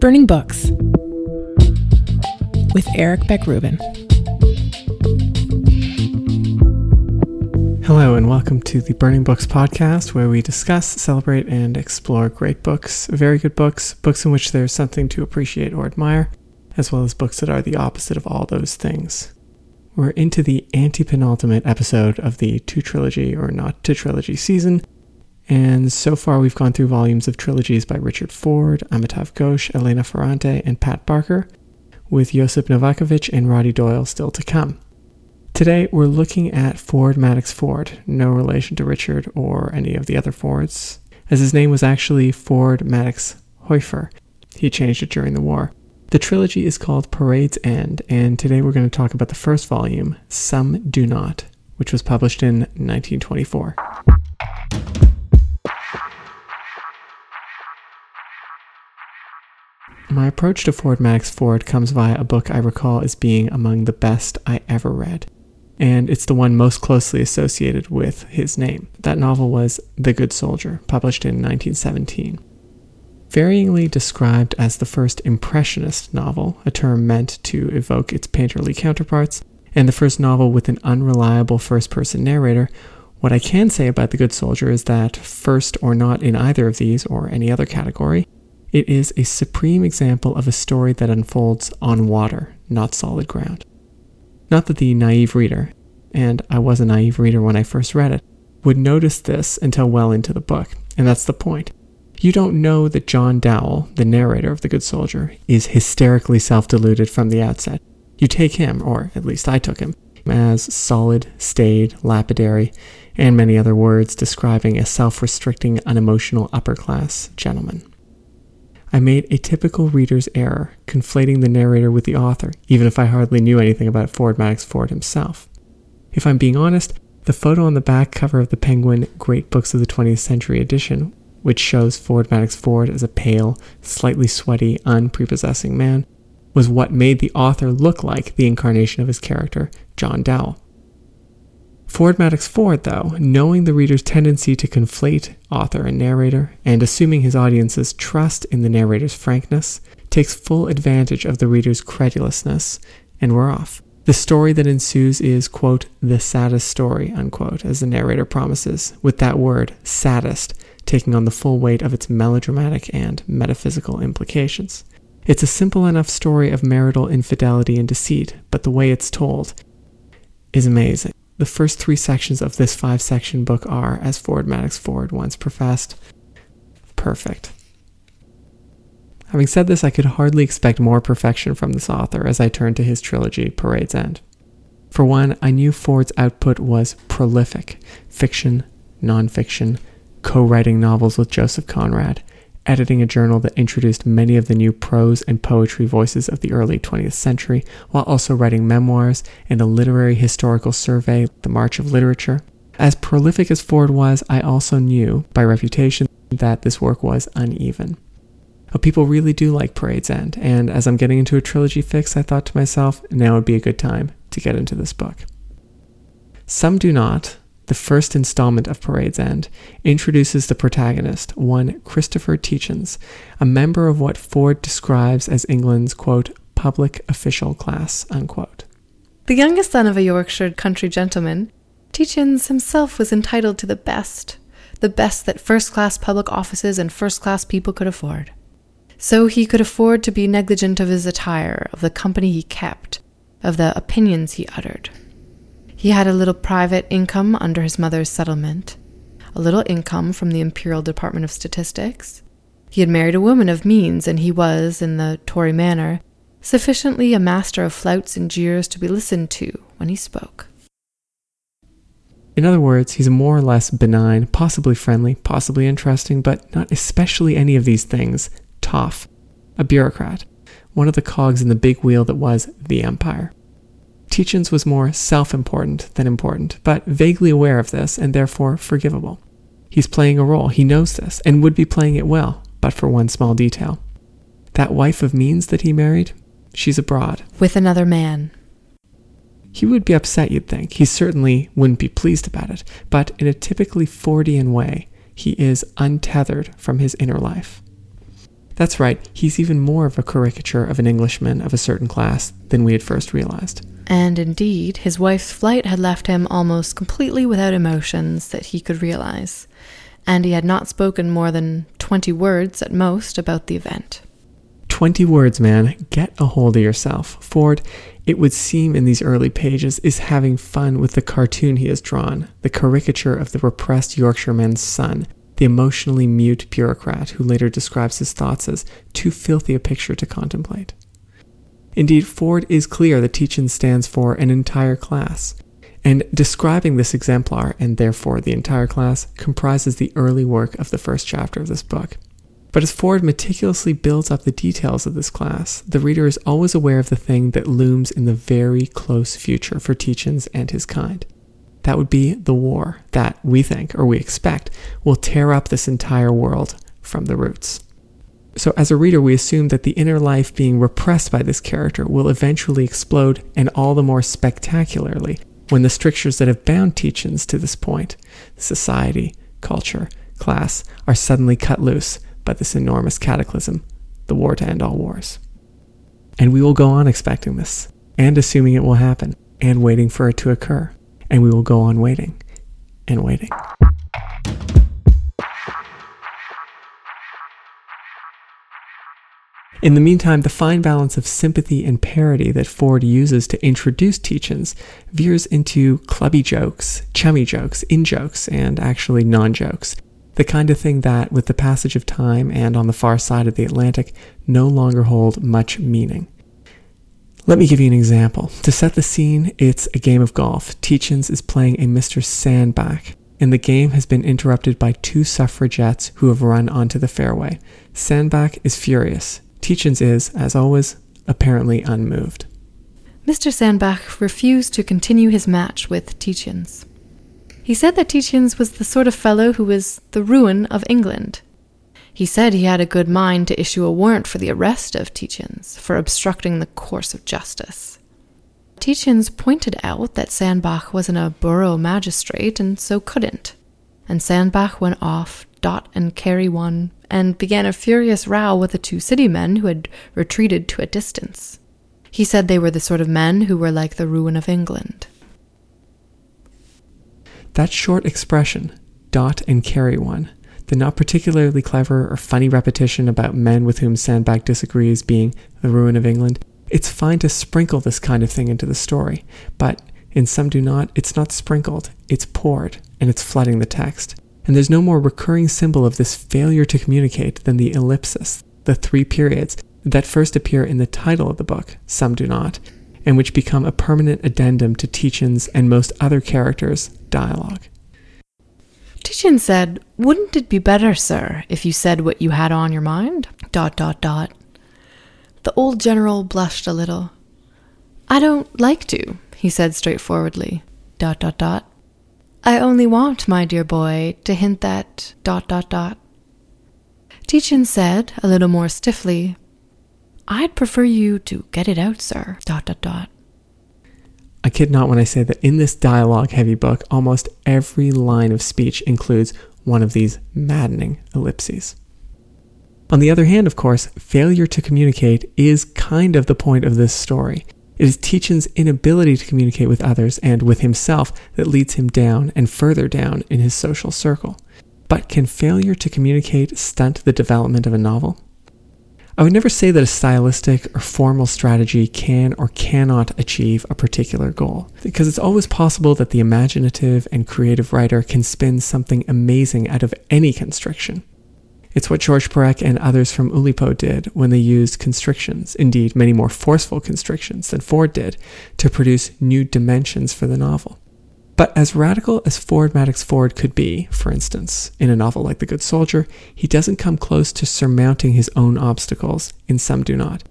Burning Books with Eric Beck Rubin. Hello, and welcome to the Burning Books podcast, where we discuss, celebrate, and explore great books, very good books, books in which there's something to appreciate or admire, as well as books that are the opposite of all those things. We're into the anti penultimate episode of the two trilogy or not two trilogy season, and so far we've gone through volumes of trilogies by Richard Ford, Amitav Ghosh, Elena Ferrante, and Pat Barker, with Josip Novakovich and Roddy Doyle still to come. Today we're looking at Ford Madox Ford, no relation to Richard or any of the other Fords, as his name was actually Ford Madox Hueffer. He changed it during the war. The trilogy is called Parade's End, and today we're going to talk about the first volume, Some Do Not, which was published in 1924. My approach to Ford Madox Ford comes via a book I recall as being among the best I ever read, and it's the one most closely associated with his name. That novel was The Good Soldier, published in 1917. Varyingly described as the first Impressionist novel, a term meant to evoke its painterly counterparts, and the first novel with an unreliable first person narrator, what I can say about The Good Soldier is that, first or not in either of these or any other category, it is a supreme example of a story that unfolds on water, not solid ground. Not that the naive reader, and I was a naive reader when I first read it, would notice this until well into the book, and that's the point. You don't know that John Dowell, the narrator of The Good Soldier, is hysterically self deluded from the outset. You take him, or at least I took him, as solid, staid, lapidary, and many other words describing a self restricting, unemotional upper class gentleman. I made a typical reader's error, conflating the narrator with the author, even if I hardly knew anything about Ford Madox Ford himself. If I'm being honest, the photo on the back cover of the Penguin Great Books of the 20th Century edition, which shows Ford Madox Ford as a pale, slightly sweaty, unprepossessing man, was what made the author look like the incarnation of his character, John Dowell. Ford Madox Ford, though, knowing the reader's tendency to conflate author and narrator, and assuming his audience's trust in the narrator's frankness, takes full advantage of the reader's credulousness, and we're off. The story that ensues is, quote, the saddest story, unquote, as the narrator promises, with that word, saddest, taking on the full weight of its melodramatic and metaphysical implications. It's a simple enough story of marital infidelity and deceit, but the way it's told is amazing. The first three sections of this five section book are, as Ford Madox Ford once professed, perfect. Having said this, I could hardly expect more perfection from this author as I turned to his trilogy, Parade's End. For one, I knew Ford's output was prolific fiction, nonfiction, co writing novels with Joseph Conrad, editing a journal that introduced many of the new prose and poetry voices of the early 20th century, while also writing memoirs and a literary historical survey, The March of Literature. As prolific as Ford was, I also knew, by reputation, that this work was uneven. But people really do like Parade's End, and as I'm getting into a trilogy fix, I thought to myself, now would be a good time to get into this book. Some do not, the first installment of Parade's End, introduces the protagonist, one Christopher Tietjens, a member of what Ford describes as England's, quote, public official class, unquote. The youngest son of a Yorkshire country gentleman, Tietjens himself was entitled to the best, the best that first class public offices and first class people could afford. So he could afford to be negligent of his attire, of the company he kept, of the opinions he uttered. He had a little private income under his mother's settlement, a little income from the Imperial Department of Statistics. He had married a woman of means, and he was, in the Tory manner, sufficiently a master of flouts and jeers to be listened to when he spoke. In other words, he's more or less benign, possibly friendly, possibly interesting, but not especially any of these things. Toff, a bureaucrat, one of the cogs in the big wheel that was the empire. Tietjens was more self important than important, but vaguely aware of this and therefore forgivable. He's playing a role, he knows this, and would be playing it well, but for one small detail. That wife of means that he married, she's abroad. With another man. He would be upset, you'd think. He certainly wouldn't be pleased about it, but in a typically Fordian way, he is untethered from his inner life. That's right, he's even more of a caricature of an Englishman of a certain class than we had first realized. And indeed, his wife's flight had left him almost completely without emotions that he could realize, and he had not spoken more than 20 words at most about the event. 20 words, man. Get a hold of yourself. Ford, it would seem in these early pages, is having fun with the cartoon he has drawn, the caricature of the repressed Yorkshireman's son, the emotionally mute bureaucrat who later describes his thoughts as too filthy a picture to contemplate. Indeed, Ford is clear that Tietjens stands for an entire class, and describing this exemplar, and therefore the entire class, comprises the early work of the first chapter of this book. But as Ford meticulously builds up the details of this class, the reader is always aware of the thing that looms in the very close future for Tietjens and his kind. That would be the war that we think, or we expect, will tear up this entire world from the roots. So, as a reader, we assume that the inner life being repressed by this character will eventually explode, and all the more spectacularly when the strictures that have bound Tietjens to this point, society, culture, class, are suddenly cut loose by this enormous cataclysm, the war to end all wars. And we will go on expecting this, and assuming it will happen, and waiting for it to occur and we will go on waiting and waiting. In the meantime, the fine balance of sympathy and parody that Ford uses to introduce Tietjens veers into clubby jokes, chummy jokes, in jokes, and actually non jokes. The kind of thing that, with the passage of time and on the far side of the Atlantic, no longer hold much meaning. Let me give you an example. To set the scene, it's a game of golf. Tietjens is playing a Mr. Sandbach, and the game has been interrupted by two suffragettes who have run onto the fairway. Sandbach is furious. Tietjens is, as always, apparently unmoved. Mr. Sandbach refused to continue his match with Tietjens. He said that Tietjens was the sort of fellow who was the ruin of England. He said he had a good mind to issue a warrant for the arrest of Tietjens for obstructing the course of justice. Tietjens pointed out that Sandbach wasn't a borough magistrate and so couldn't, and Sandbach went off, dot and carry one, and began a furious row with the two city men who had retreated to a distance. He said they were the sort of men who were like the ruin of England. That short expression, dot and carry one, the not particularly clever or funny repetition about men with whom Sandbach disagrees being the ruin of England, it's fine to sprinkle this kind of thing into the story, but in Some Do Not, it's not sprinkled, it's poured, and it's flooding the text. And there's no more recurring symbol of this failure to communicate than the ellipsis, the three periods that first appear in the title of the book, Some Do Not, and which become a permanent addendum to Tietjens' and most other characters' dialogue. Tietjens said, Wouldn't it be better, sir, if you said what you had on your mind? Dot, dot, dot. The old general blushed a little. I don't like to, he said straightforwardly. Dot, dot, dot. I only want, my dear boy, to hint that. Dot, dot, dot. Tietjens said, a little more stiffly, I'd prefer you to get it out, sir. Dot, dot, dot. I kid not when I say that in this dialogue heavy book, almost every line of speech includes one of these maddening ellipses. On the other hand, of course, failure to communicate is kind of the point of this story. It is Tietjens' inability to communicate with others and with himself that leads him down and further down in his social circle. But can failure to communicate stunt the development of a novel? I would never say that a stylistic or formal strategy can or cannot achieve a particular goal, because it's always possible that the imaginative and creative writer can spin something amazing out of any constriction. It's what Georges Perec and others from Oulipo did when they used constrictions, indeed many more forceful constrictions than Ford did, to produce new dimensions for the novel. But as radical as Ford Madox Ford could be, for instance, in a novel like The Good Soldier, he doesn't come close to surmounting his own obstacles, in Some Do Not.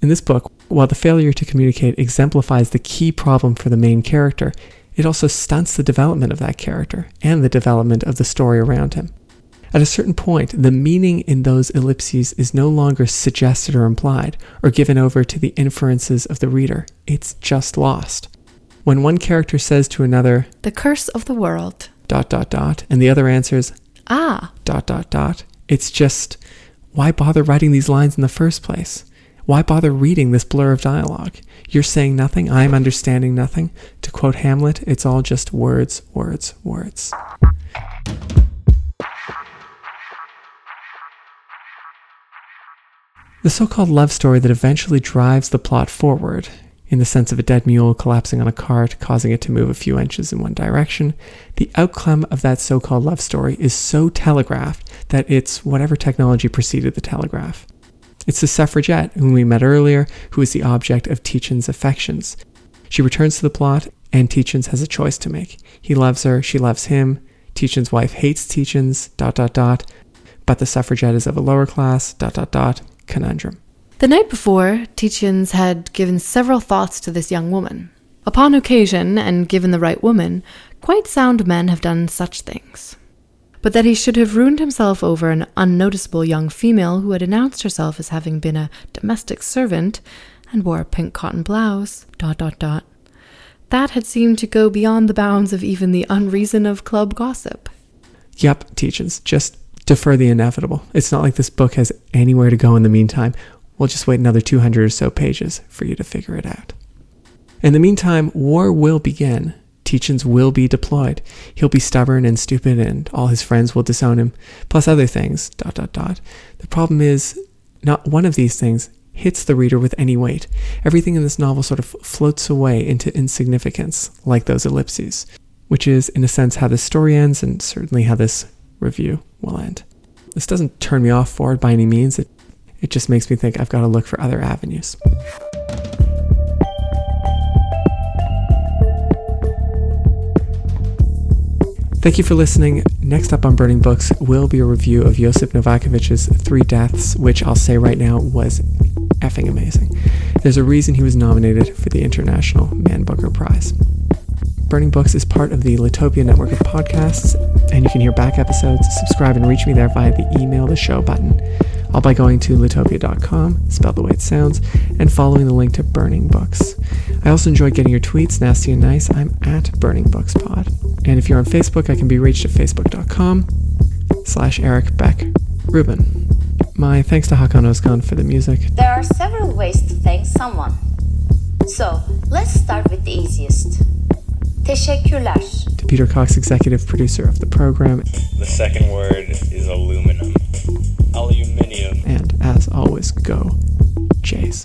In this book, while the failure to communicate exemplifies the key problem for the main character, it also stunts the development of that character and the development of the story around him. At a certain point, the meaning in those ellipses is no longer suggested or implied, or given over to the inferences of the reader. It's just lost. When one character says to another, The curse of the world, dot, dot, dot, and the other answers, Ah, dot, dot, dot, it's just why bother writing these lines in the first place? Why bother reading this blur of dialogue? You're saying nothing, I'm understanding nothing. To quote Hamlet, it's all just words, words, words. The so called love story that eventually drives the plot forward, in the sense of a dead mule collapsing on a cart, causing it to move a few inches in one direction, the outcome of that so called love story is so telegraphed that it's whatever technology preceded the telegraph. It's the suffragette, whom we met earlier, who is the object of Tietjens' affections. She returns to the plot, and Tietjens has a choice to make. He loves her, she loves him. Tietjens' wife hates Tietjens, dot dot dot, but the suffragette is of a lower class, dot dot dot, conundrum. The night before, Tietjens had given several thoughts to this young woman. Upon occasion, and given the right woman, quite sound men have done such things but that he should have ruined himself over an unnoticeable young female who had announced herself as having been a domestic servant and wore a pink cotton blouse, dot dot dot. That had seemed to go beyond the bounds of even the unreason of club gossip. Yep, Tietjens, just defer the inevitable. It's not like this book has anywhere to go in the meantime. We'll just wait another 200 or so pages for you to figure it out. In the meantime, war will begin, Tietjens will be deployed. He'll be stubborn and stupid, and all his friends will disown him, plus other things. Dot dot dot. The problem is, not one of these things hits the reader with any weight. Everything in this novel sort of floats away into insignificance, like those ellipses, which is, in a sense, how this story ends, and certainly how this review will end. This doesn't turn me off Ford by any means. It, it just makes me think I've got to look for other avenues. Thank you for listening. Next up on Burning Books will be a review of Josip Novakovich's Three Deaths, which I'll say right now was effing amazing. There's a reason he was nominated for the International Man Booker Prize. Burning Books is part of the Litopia network of podcasts, and you can hear back episodes, subscribe, and reach me there via the email the show button all by going to litopia.com, spelled the way it sounds, and following the link to Burning Books. I also enjoy getting your tweets, nasty and nice. I'm at Burning Books Pod. And if you're on Facebook, I can be reached at facebook.com slash Eric Beck Rubin. My thanks to Hakan Özkan for the music. There are several ways to thank someone. So, let's start with the easiest. Teşekkürler. To Peter Cox, executive producer of the program. The second word is aluminum. Aluminium. As always, go Jays.